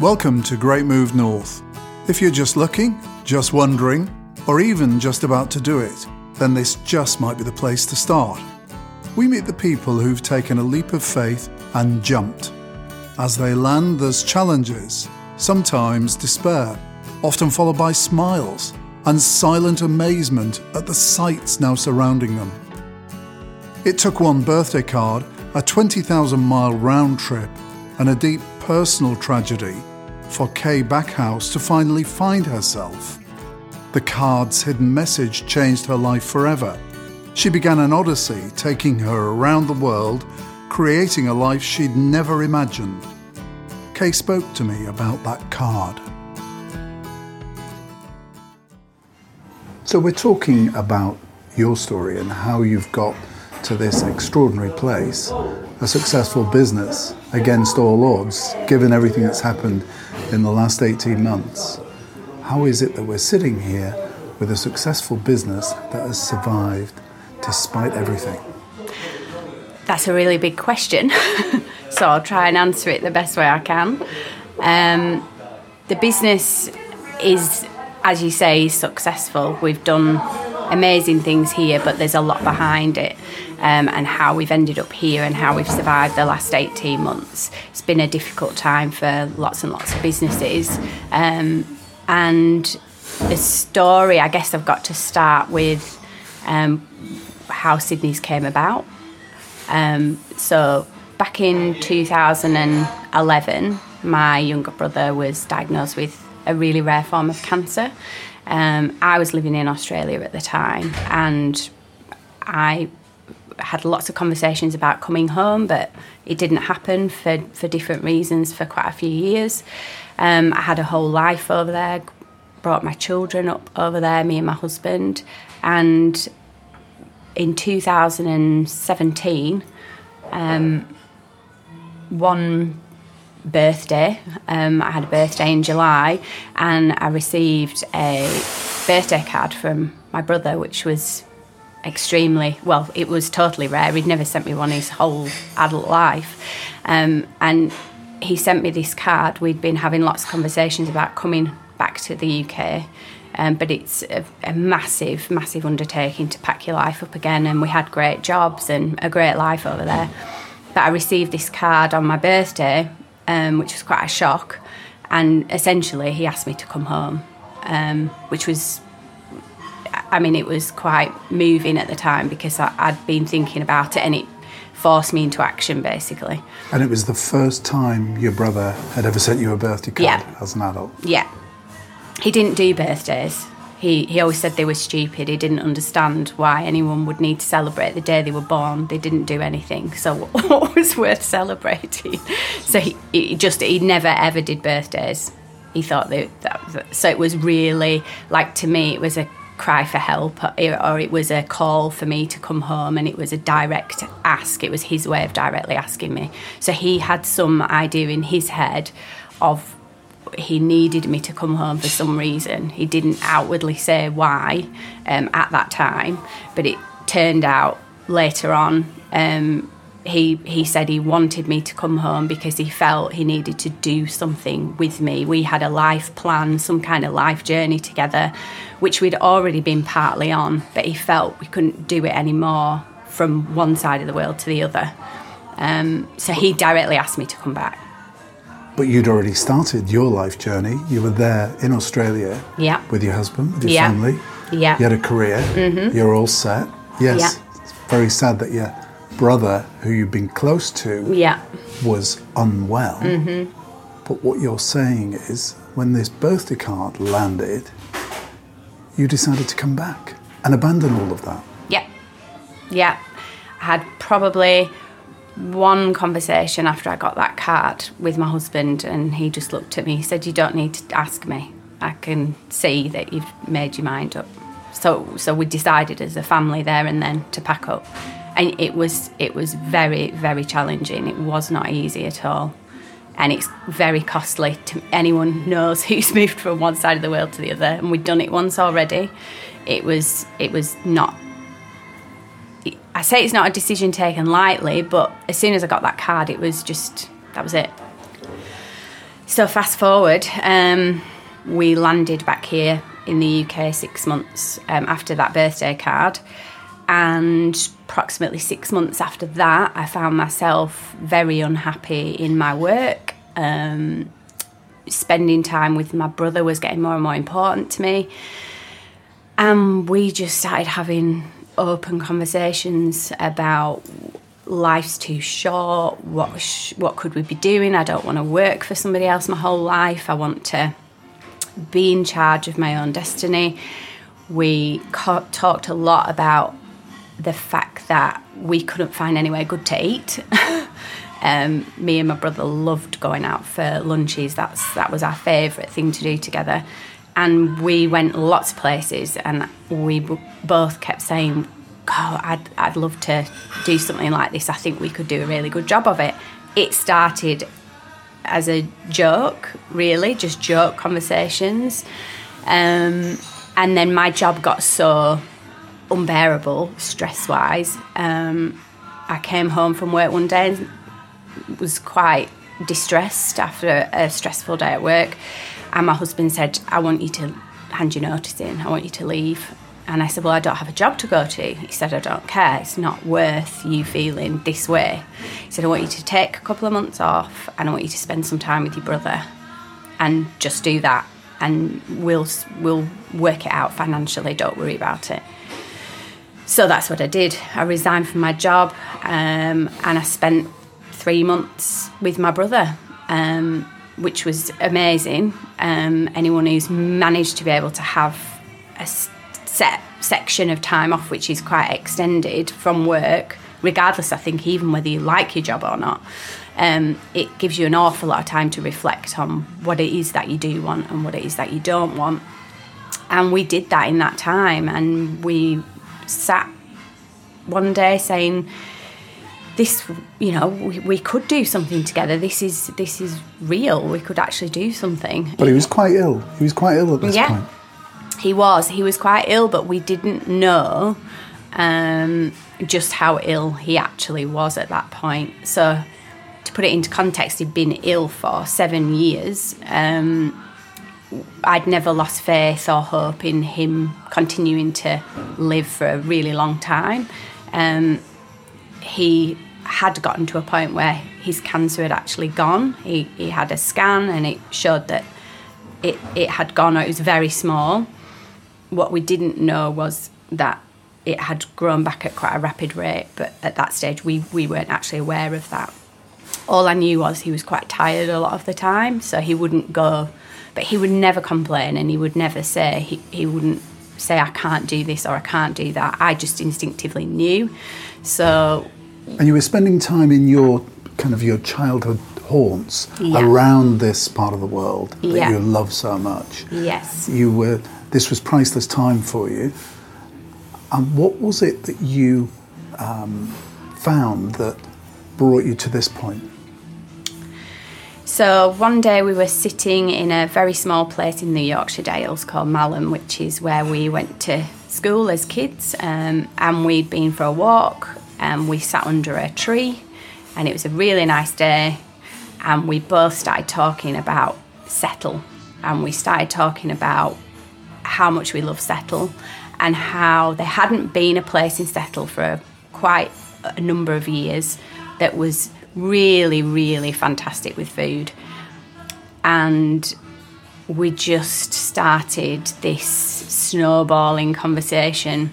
Welcome to Great Move North. If you're just looking, just wondering, or even just about to do it, then this just might be the place to start. We meet the people who've taken a leap of faith and jumped. As they land, there's challenges, sometimes despair, often followed by smiles and silent amazement at the sights now surrounding them. It took one birthday card, a 20,000 mile round trip, and a deep personal tragedy for Kay Backhouse to finally find herself. The card's hidden message changed her life forever. She began an odyssey taking her around the world, creating a life she'd never imagined. Kay spoke to me about that card. So, we're talking about your story and how you've got to this extraordinary place, a successful business against all odds, given everything that's happened in the last 18 months. How is it that we're sitting here with a successful business that has survived despite everything? That's a really big question. so I'll try and answer it the best way I can. Um, the business is, as you say, successful. We've done amazing things here, but there's a lot behind it. Um, and how we've ended up here and how we've survived the last 18 months. It's been a difficult time for lots and lots of businesses. Um, and the story, I guess I've got to start with um, how Sydney's came about. Um, so, back in 2011, my younger brother was diagnosed with a really rare form of cancer. Um, I was living in Australia at the time, and I had lots of conversations about coming home, but it didn't happen for, for different reasons for quite a few years. Um, I had a whole life over there, brought my children up over there, me and my husband, and in 2017, um, one birthday. Um, I had a birthday in July, and I received a birthday card from my brother, which was extremely well. It was totally rare. He'd never sent me one his whole adult life, um, and he sent me this card. We'd been having lots of conversations about coming back to the UK. Um, but it's a, a, massive, massive undertaking to pack your life up again. And we had great jobs and a great life over there. But I received this card on my birthday um, which was quite a shock. And essentially, he asked me to come home, um, which was, I mean, it was quite moving at the time because I, I'd been thinking about it and it forced me into action basically. And it was the first time your brother had ever sent you a birthday card yeah. as an adult? Yeah. He didn't do birthdays. He, he always said they were stupid. He didn't understand why anyone would need to celebrate the day they were born. They didn't do anything. So what was worth celebrating? So he, he just he never ever did birthdays. He thought that, that so it was really like to me it was a cry for help or it was a call for me to come home and it was a direct ask it was his way of directly asking me so he had some idea in his head of he needed me to come home for some reason. He didn't outwardly say why um, at that time, but it turned out later on. Um, he he said he wanted me to come home because he felt he needed to do something with me. We had a life plan, some kind of life journey together, which we'd already been partly on, but he felt we couldn't do it anymore from one side of the world to the other. Um, so he directly asked me to come back. But you'd already started your life journey. You were there in Australia yeah. with your husband, with your yeah. family. Yeah. You had a career. Mm-hmm. You're all set. Yes. Yeah. It's very sad that your brother, who you've been close to, yeah. was unwell. Mm-hmm. But what you're saying is, when this birthday card landed, you decided to come back and abandon all of that. Yeah. Yeah. I had probably one conversation after I got that card with my husband, and he just looked at me. He said, "You don't need to ask me. I can see that you've made your mind up." So, so we decided as a family there and then to pack up, and it was it was very very challenging. It was not easy at all, and it's very costly. To anyone knows who's moved from one side of the world to the other, and we'd done it once already. It was it was not I say it's not a decision taken lightly, but as soon as I got that card, it was just that was it. So fast forward, um, we landed back here in the UK six months um, after that birthday card, and approximately six months after that, I found myself very unhappy in my work. Um, spending time with my brother was getting more and more important to me. And we just started having open conversations about life's too short. What sh- what could we be doing? I don't want to work for somebody else my whole life. I want to be in charge of my own destiny. We co- talked a lot about the fact that we couldn't find anywhere good to eat. um, me and my brother loved going out for lunches. That's that was our favourite thing to do together. And we went lots of places, and we both kept saying, "God, I'd I'd love to do something like this. I think we could do a really good job of it." It started as a joke, really, just joke conversations, um, and then my job got so unbearable stress wise. Um, I came home from work one day and was quite distressed after a stressful day at work. And my husband said, I want you to hand your notice in, I want you to leave. And I said, Well, I don't have a job to go to. He said, I don't care. It's not worth you feeling this way. He said, I want you to take a couple of months off and I want you to spend some time with your brother and just do that. And we'll, we'll work it out financially. Don't worry about it. So that's what I did. I resigned from my job um, and I spent three months with my brother, um, which was amazing. Um, anyone who's managed to be able to have a set section of time off, which is quite extended from work, regardless, I think, even whether you like your job or not, um, it gives you an awful lot of time to reflect on what it is that you do want and what it is that you don't want. And we did that in that time, and we sat one day saying, this you know we, we could do something together. This is this is real. We could actually do something. But he was quite ill. He was quite ill at this yeah, point. He was. He was quite ill but we didn't know um, just how ill he actually was at that point. So to put it into context he'd been ill for seven years um, I'd never lost faith or hope in him continuing to live for a really long time. Um, he had gotten to a point where his cancer had actually gone. He, he had a scan and it showed that it, it had gone it was very small. What we didn't know was that it had grown back at quite a rapid rate, but at that stage we, we weren't actually aware of that. All I knew was he was quite tired a lot of the time, so he wouldn't go but he would never complain and he would never say, he, he wouldn't say, I can't do this or I can't do that. I just instinctively knew. So. And you were spending time in your kind of your childhood haunts Yeah. around this part of the world that Yeah. you love so much. Yes. You were. This was priceless time for you. And what was it that you um, found that brought you to this point? So one day we were sitting in a very small place in the Yorkshire Dales called Malham, which is where we went to school as kids. Um, and we'd been for a walk and we sat under a tree and it was a really nice day. And we both started talking about Settle and we started talking about how much we love Settle and how there hadn't been a place in Settle for quite a number of years that was really, really fantastic with food. And we just started this snowballing conversation.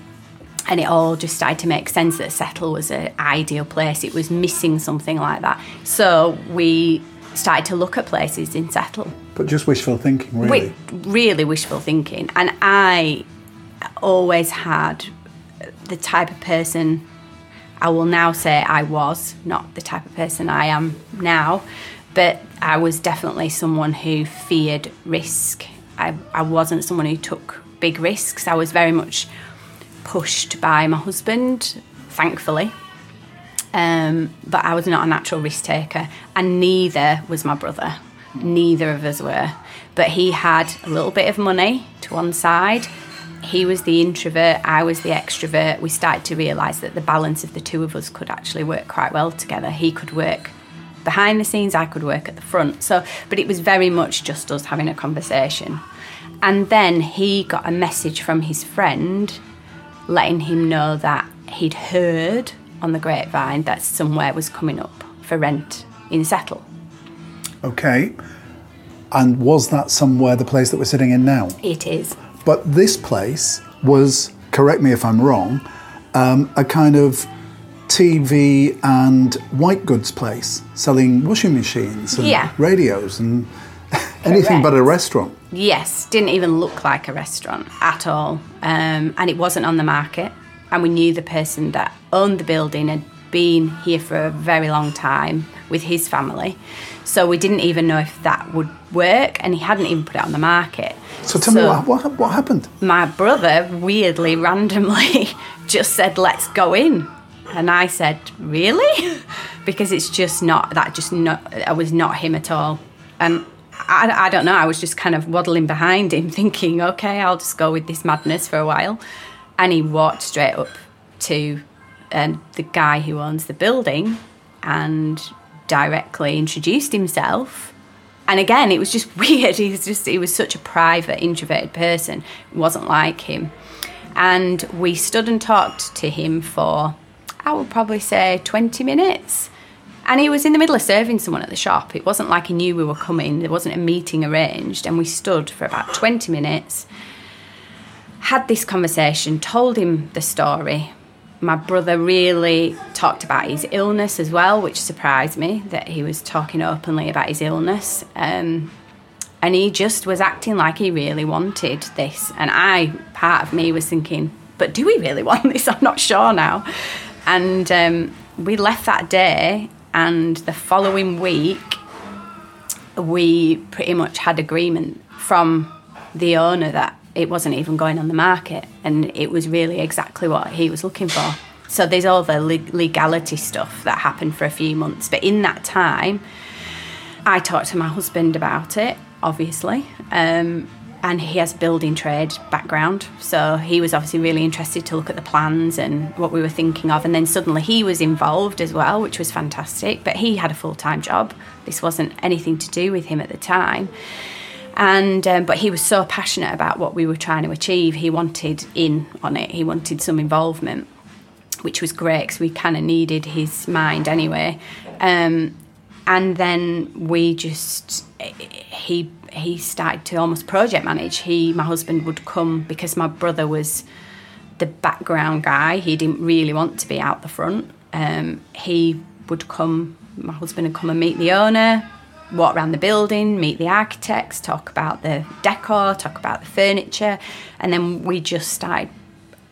And it all just started to make sense that Settle was an ideal place. It was missing something like that. So we started to look at places in Settle. But just wishful thinking, really. Really wishful thinking. And I always had the type of person I will now say I was, not the type of person I am now, but I was definitely someone who feared risk. I, I wasn't someone who took big risks. I was very much pushed by my husband, thankfully. Um, but I was not a natural risk taker, and neither was my brother. Neither of us were. But he had a little bit of money to one side. He was the introvert, I was the extrovert. We started to realise that the balance of the two of us could actually work quite well together. He could work behind the scenes, I could work at the front. So, but it was very much just us having a conversation. And then he got a message from his friend letting him know that he'd heard on the grapevine that somewhere was coming up for rent in Settle. Okay. And was that somewhere the place that we're sitting in now? It is. But this place was, correct me if I'm wrong, um, a kind of TV and white goods place selling washing machines and Yeah. radios and anything but a restaurant. Yes, didn't even look like a restaurant at all. Um, and it wasn't on the market. And we knew the person that owned the building had been here for a very long time with his family. So we didn't even know if that would work. And he hadn't even put it on the market. So tell me what, what, what happened? my brother weirdly randomly just said let's go in and i said really because it's just not that just not i was not him at all and I, I don't know i was just kind of waddling behind him thinking okay i'll just go with this madness for a while and he walked straight up to um, the guy who owns the building and directly introduced himself and again, it was just weird. He was just he was such a private, introverted person. It wasn't like him. And we stood and talked to him for I would probably say 20 minutes. And he was in the middle of serving someone at the shop. It wasn't like he knew we were coming. There wasn't a meeting arranged. And we stood for about 20 minutes, had this conversation, told him the story. My brother really talked about his illness as well, which surprised me that he was talking openly about his illness. Um, and he just was acting like he really wanted this. And I, part of me was thinking, but do we really want this? I'm not sure now. And um, we left that day, and the following week, we pretty much had agreement from the owner that it wasn't even going on the market and it was really exactly what he was looking for. So there's all the leg- legality stuff that happened for a few months. But in that time, I talked to my husband about it, obviously. Um, and he has building trade background. So he was obviously really interested to look at the plans and what we were thinking of. And then suddenly he was involved as well, which was fantastic. But he had a full time job. This wasn't anything to do with him at the time. And um, but he was so passionate about what we were trying to achieve. He wanted in on it. He wanted some involvement, which was great because we kind of needed his mind anyway. Um, and then we just he he started to almost project manage. He my husband would come because my brother was the background guy. He didn't really want to be out the front. Um, he would come. My husband would come and meet the owner, walk around the building, meet the architects, talk about the decor, talk about the furniture, and then we just started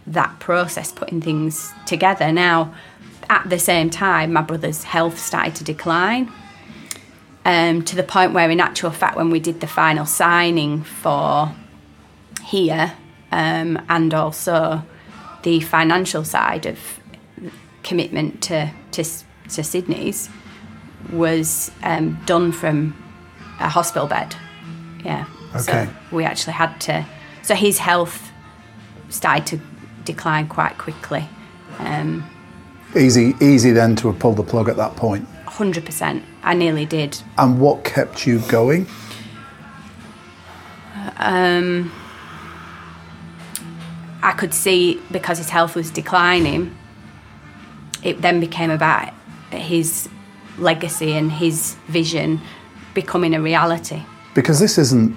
that process, putting things together. Now, at the same time, my brother's health started to decline. Um, to the point where, in actual fact, when we did the final signing for here um, and also the financial side of commitment to, to, to Sydney's, was um, done from a hospital bed. Yeah. Okay. So we actually had to. So his health started to decline quite quickly. Um, Easy, easy then to have pulled the plug at that point. 100%. I nearly did. And what kept you going? Um, I could see because his health was declining, it then became about his legacy and his vision becoming a reality. Because this isn't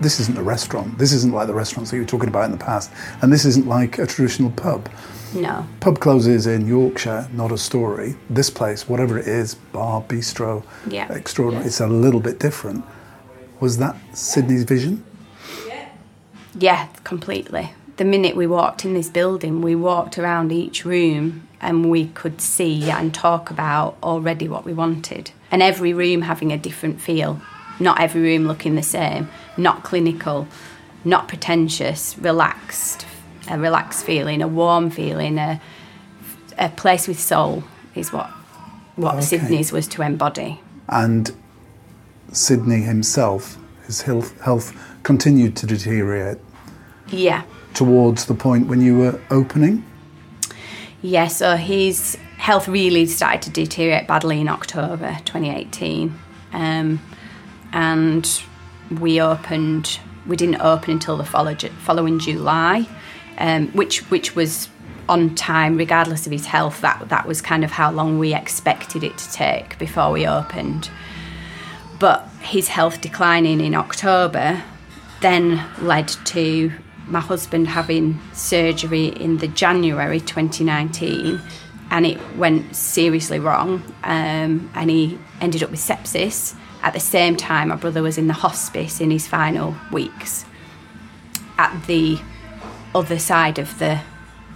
this isn't a restaurant. This isn't like the restaurants that you were talking about in the past, and this isn't like a traditional pub. No. Pub closes in Yorkshire, not a story. This place, whatever it is, bar, bistro, Yeah. extraordinary. It's a little bit different. Was that Sydney's vision? Yeah, completely. The minute we walked in this building, we walked around each room and we could see and talk about already what we wanted. And every room having a different feel. Not every room looking the same, not clinical, not pretentious, relaxed, a relaxed feeling, a warm feeling, a, a place with soul is what, what Okay. Sydney's was to embody. And Sydney himself, his health, health continued to deteriorate Yeah. Towards the point when you were opening. Yeah, so his health really started to deteriorate badly in October 2018. Um, and we opened, we didn't open until the following July, um, which, which was on time, regardless of his health. That, that was kind of how long we expected it to take before we opened. But his health declining in October then led to my husband having surgery in the January 2019 and it went seriously wrong um, and he ended up with sepsis at the same time my brother was in the hospice in his final weeks. At the other side of the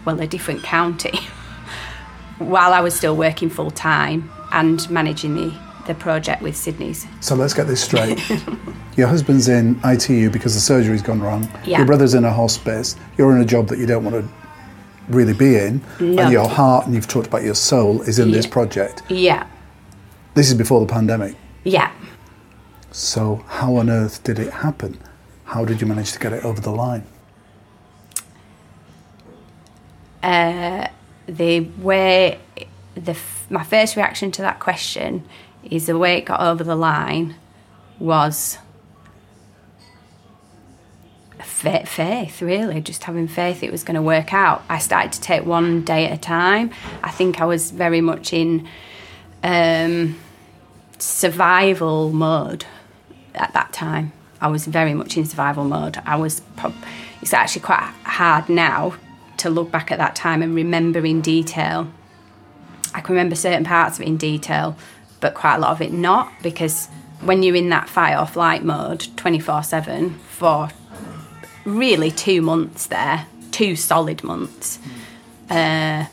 well a different county while I was still working full time and managing the the project with Sydney's. So let's get this straight. Your husband's in ITU because the surgery's gone wrong. Yeah. Your brother's in a hospice. You're in a job that you don't want to really be in. No. And your heart, and you've talked about your soul, is in this project. Yeah, This is before the pandemic. yeah. So, how on earth did it happen? How did you manage to get it over the line? Uh, the way the my first reaction to that question is the way it got over the line was faith really just having faith it was going to work out. I started to take one day at a time. I think i was very much in um, survival mode at that time. I was very much in survival mode. I was, it's actually quite hard now to look back at that time and remember in detail. I can remember certain parts of it in detail, but quite a lot of it not because when you're in that fight or flight mode 24 7 for really two months there, two solid months, uh,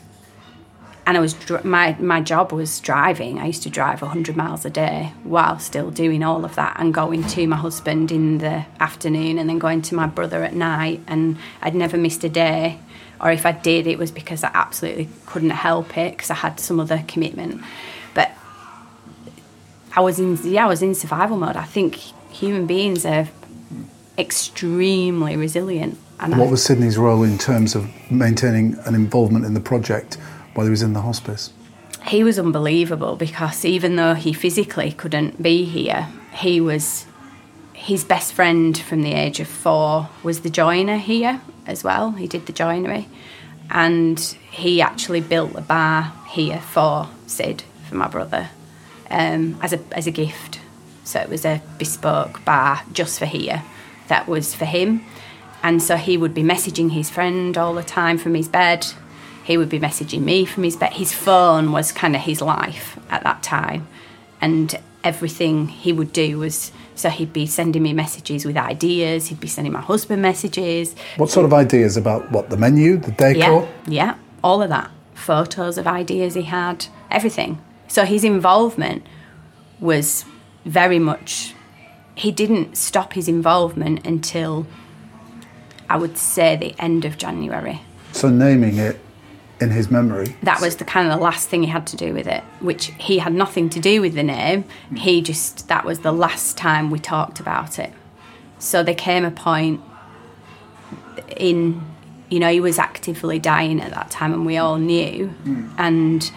and I was my my job was driving. I used to drive 100 miles a day while still doing all of that and going to my husband in the afternoon and then going to my brother at night. And I'd never missed a day, or if I did, it was because I absolutely couldn't help it because I had some other commitment. I was in yeah, I was in survival mode. I think human beings are extremely resilient. And What I- was Sydney's role in terms of maintaining an involvement in the project while he was in the hospice? he was unbelievable because even though he physically couldn't be here, he was his best friend from the age of four was the joiner here as well. He did the joinery, and he actually built a bar here for Sid for my brother um, as a as a gift. So it was a bespoke bar just for here that was for him. And so he would be messaging his friend all the time from his bed. He would be messaging me from his bed. His phone was kind of his life at that time. And everything he would do was so he'd be sending me messages with ideas, he'd be sending my husband messages. What sort of ideas about what the menu, the decor? Yeah, yeah, all of that. Photos of ideas he had, everything. So his involvement was very much. He didn't stop his involvement until I would say the end of January. So naming it in his memory. That was the kind of the last thing he had to do with it, which he had nothing to do with the name. He just that was the last time we talked about it. So there came a point in you know, he was actively dying at that time and we all knew. Hmm. And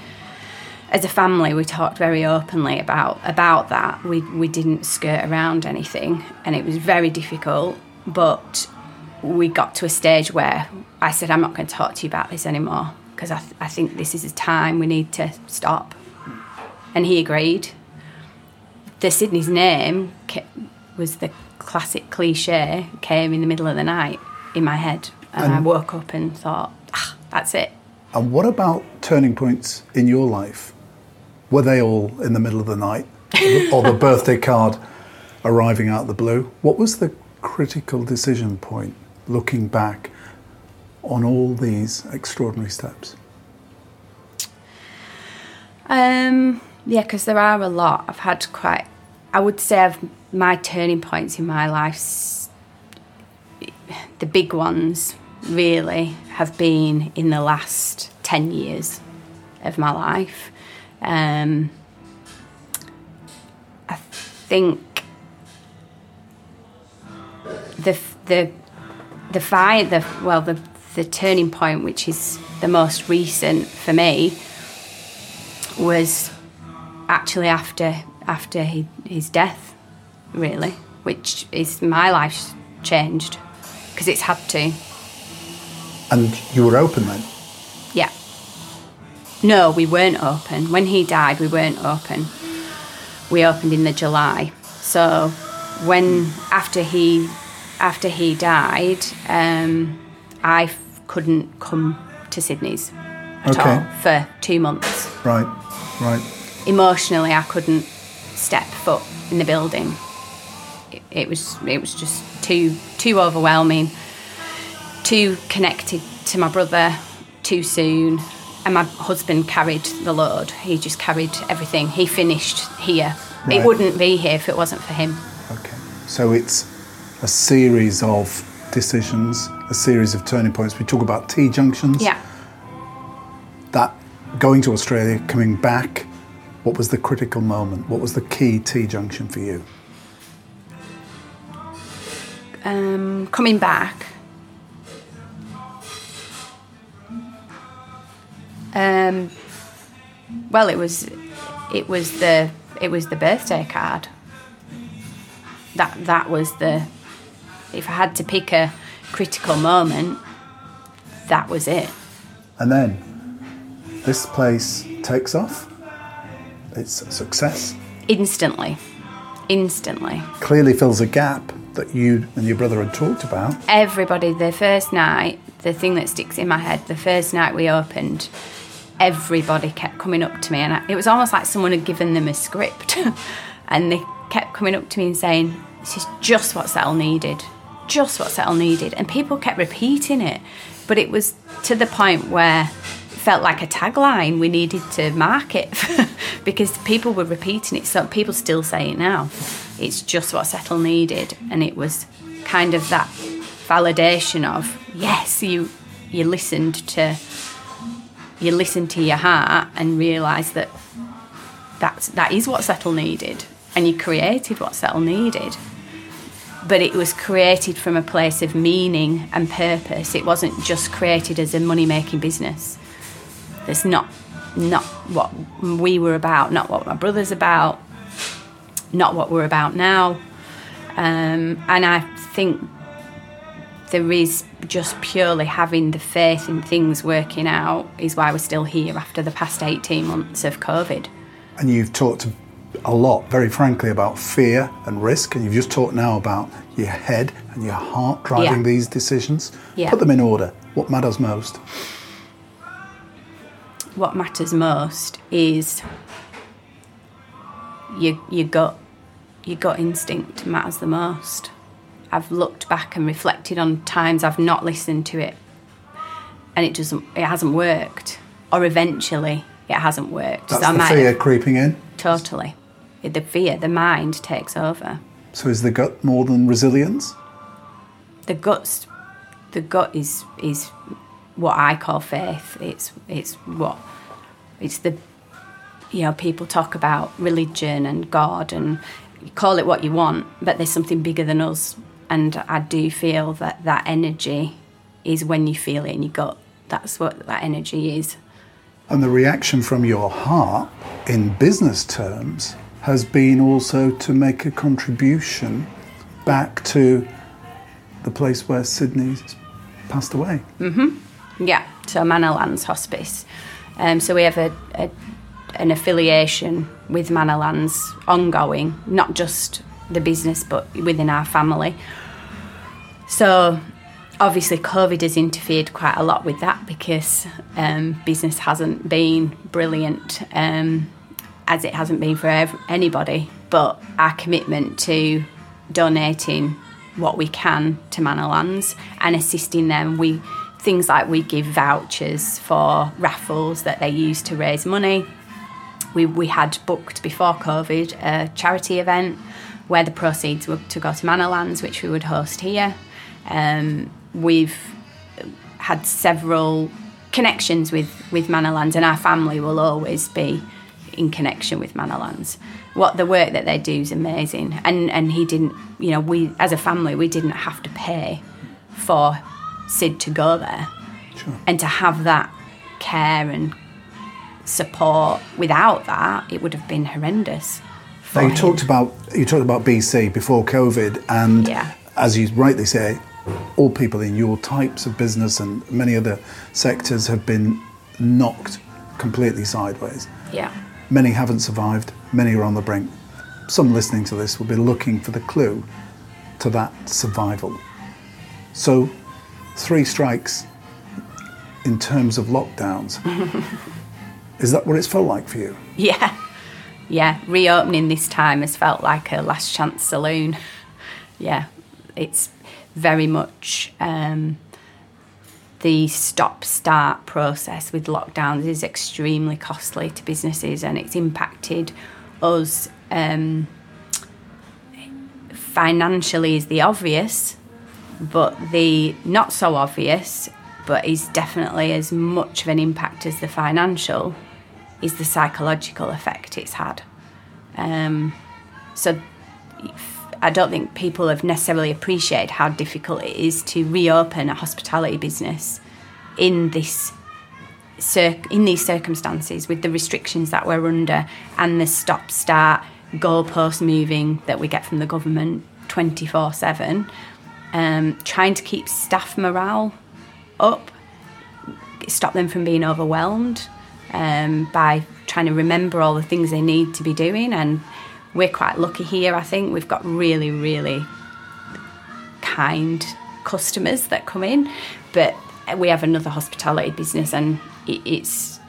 as a family we talked very openly about about that. We we didn't skirt around anything and it was very difficult, but we got to a stage where I said, I'm not going to talk to you about this anymore because I, th- I think this is a time we need to stop. And he agreed. The Sydney's name was the classic cliche, came in the middle of the night in my head. And, I woke up and thought, ah, that's it. And what about turning points in your life? Were they all in the middle of the night? or the birthday card arriving out of the blue? What was the critical decision point looking back on all these extraordinary steps? Um, yeah, because there are a lot. I've had quite, I would say, I've, my turning points in my life, the big ones really have been in the last 10 years of my life. Um, I think the the the fight the well the the turning point which is the most recent for me was actually after after he, his death, really, which is my life changed because it's had to. And you were open then? No, we weren't open. When he died, we weren't open. We opened in the July. So when after he after he died, um, I f- couldn't come to Sydney's at Okay. all for two months. Right, right. Emotionally, I couldn't step foot in the building. It, it was it was just too too overwhelming. Too connected to my brother too soon, and my husband carried the load. He just carried everything. He finished here. Right. It wouldn't be here if it wasn't for him. Okay. So it's a series of decisions, a series of turning points. We talk about T junctions. Yeah. That going to Australia, coming back, what was the critical moment? What was the key T junction for you? um, coming back. Um, well, it was, it was the, it was the birthday card. That that was the, if I had to pick a critical moment, that was it. And then this place takes off. It's a success. Instantly, instantly. Clearly fills a gap that you and your brother had talked about. everybody the first night the thing that sticks in my head the first night we opened everybody kept coming up to me and I, it was almost like someone had given them a script. And they kept coming up to me and saying this is just what Settle needed just what Settle needed. And people kept repeating it but it was to the point where it felt like a tagline we needed to market because people were repeating it. So people still say it now. It's just what Settle needed. And it was kind of that validation of yes you you listened to you listen to your heart and realize that that's that is what Settle needed. And you created what Settle needed. But it was created from a place of meaning and purpose. It wasn't just created as a money making business. That's not not what we were about not what my brother's about not what we're about now. Um, and I think there is just purely having the faith in things working out is why we're still here after the past 18 months of COVID. And you've talked a lot, very frankly, about fear and risk. And you've just talked now about your head and your heart driving Yeah. these decisions. Yeah. Put them in order. What matters most? What matters most is your, your gut. Your gut instinct matters the most. I've looked back and reflected on times I've not listened to it and it doesn't it hasn't worked. Or eventually it hasn't worked. That's So the fear have- creeping in. Totally. The fear, the mind takes over. So is the gut more than resilience? The guts, the gut is is what I call faith. It's it's what it's the you know people talk about religion and God and call it what you want, but there's something bigger than us. And I do feel that that energy is when you feel it in your gut. That's what that energy is. And the reaction from your heart, in business terms, has been also to make a contribution back to the place where Sydney's passed away. Mm-hmm. Yeah, so Manor Hospice. Um, so we have a, a an affiliation with Manor ongoing, not just the business but within our family. So obviously COVID has interfered quite a lot with that because um, business hasn't been brilliant um, as it hasn't been for ev- anybody. But our commitment to donating what we can to Manorlands and assisting them, we things like we give vouchers for raffles that they use to raise money. We, we had booked before COVID a charity event where the proceeds were to go to Manorlands, which we would host here. Um, we've had several connections with, with Manorlands, and our family will always be in connection with Manorlands. What the work that they do is amazing, and and he didn't, you know, we as a family we didn't have to pay for Sid to go there, Sure. and to have that care and support, without that, it would have been horrendous. Now you talked about you talked about BC before COVID, and Yeah. as you rightly say, all people in your types of business and many other sectors have been knocked completely sideways. Yeah. Many haven't survived. Many are on the brink. Some listening to this will be looking for the clue to that survival. So, three strikes in terms of lockdowns. Is that what it's felt like for you? Yeah. Yeah. Reopening this time has felt like a last chance saloon. Yeah. It's very much um, the stop start process with lockdowns is extremely costly to businesses and it's impacted us um, financially is the obvious but the not so obvious but is definitely as much of an impact as the financial is the psychological effect it's had. Um, so I don't think people have necessarily appreciated how difficult it is to reopen a hospitality business in this in these circumstances with the restrictions that we're under and the stop start goalpost moving that we get from the government 24 7 um, trying to keep staff morale up stop them from being overwhelmed um, by trying to remember all the things they need to be doing. And we're quite lucky here i think. We've got really really kind customers that come in but we have another hospitality business and it, it's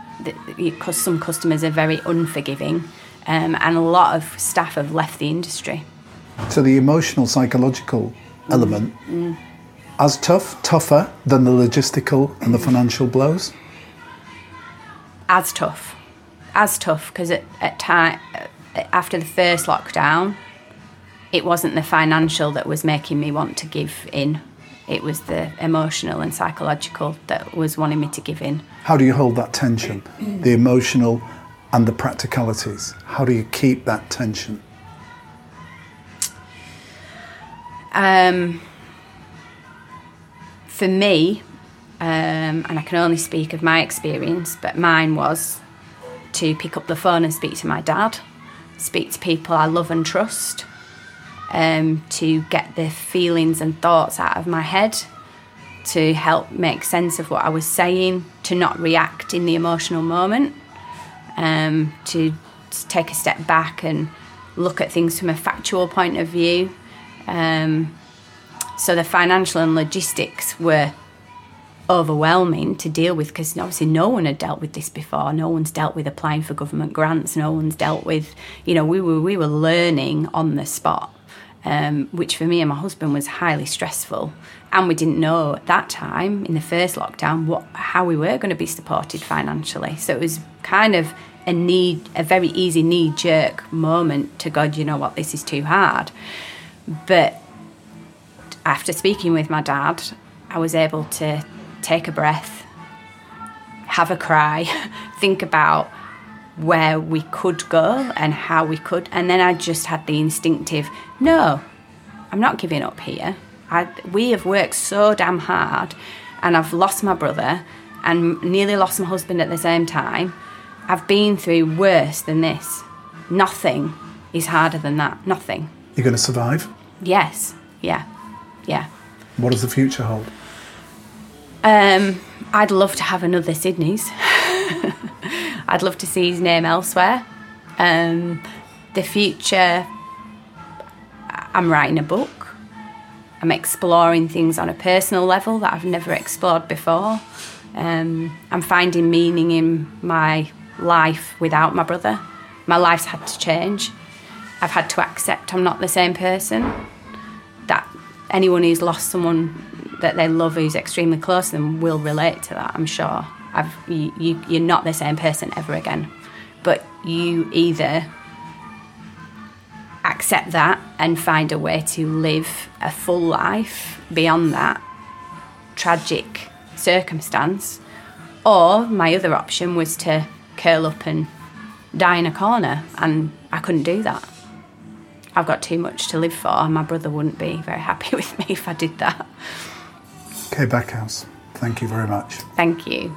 because some customers are very unforgiving um, and a lot of staff have left the industry. So, the emotional, psychological element, as tough, tougher than the logistical and the financial blows? As tough, as tough because at, at time after the first lockdown, it wasn't the financial that was making me want to give in. It was the emotional and psychological that was wanting me to give in. How do you hold that tension, the emotional and the practicalities? How do you keep that tension? Um, for me, um, and I can only speak of my experience, but mine was to pick up the phone and speak to my dad, speak to people I love and trust, um, to get the feelings and thoughts out of my head, to help make sense of what I was saying, to not react in the emotional moment, um, to take a step back and look at things from a factual point of view. Um, so the financial and logistics were overwhelming to deal with because obviously no one had dealt with this before. No one's dealt with applying for government grants. No one's dealt with, you know, we were we were learning on the spot, um, which for me and my husband was highly stressful. And we didn't know at that time in the first lockdown what how we were going to be supported financially. So it was kind of a need, a very easy knee jerk moment to God, you know what, this is too hard. But after speaking with my dad, I was able to take a breath, have a cry, think about where we could go and how we could. And then I just had the instinctive no, I'm not giving up here. I, we have worked so damn hard, and I've lost my brother and nearly lost my husband at the same time. I've been through worse than this. Nothing is harder than that. Nothing. You're going to survive? Yes. Yeah. Yeah. What does the future hold? Um, I'd love to have another Sydney's. I'd love to see his name elsewhere. Um, the future, I'm writing a book. I'm exploring things on a personal level that I've never explored before. Um, I'm finding meaning in my life without my brother. My life's had to change. I've had to accept I'm not the same person. That anyone who's lost someone that they love who's extremely close to them will relate to that, I'm sure. I've, you, you, you're not the same person ever again. But you either accept that and find a way to live a full life beyond that tragic circumstance, or my other option was to curl up and die in a corner, and I couldn't do that. I've got too much to live for, and my brother wouldn't be very happy with me if I did that. Kay Backhouse, thank you very much. Thank you.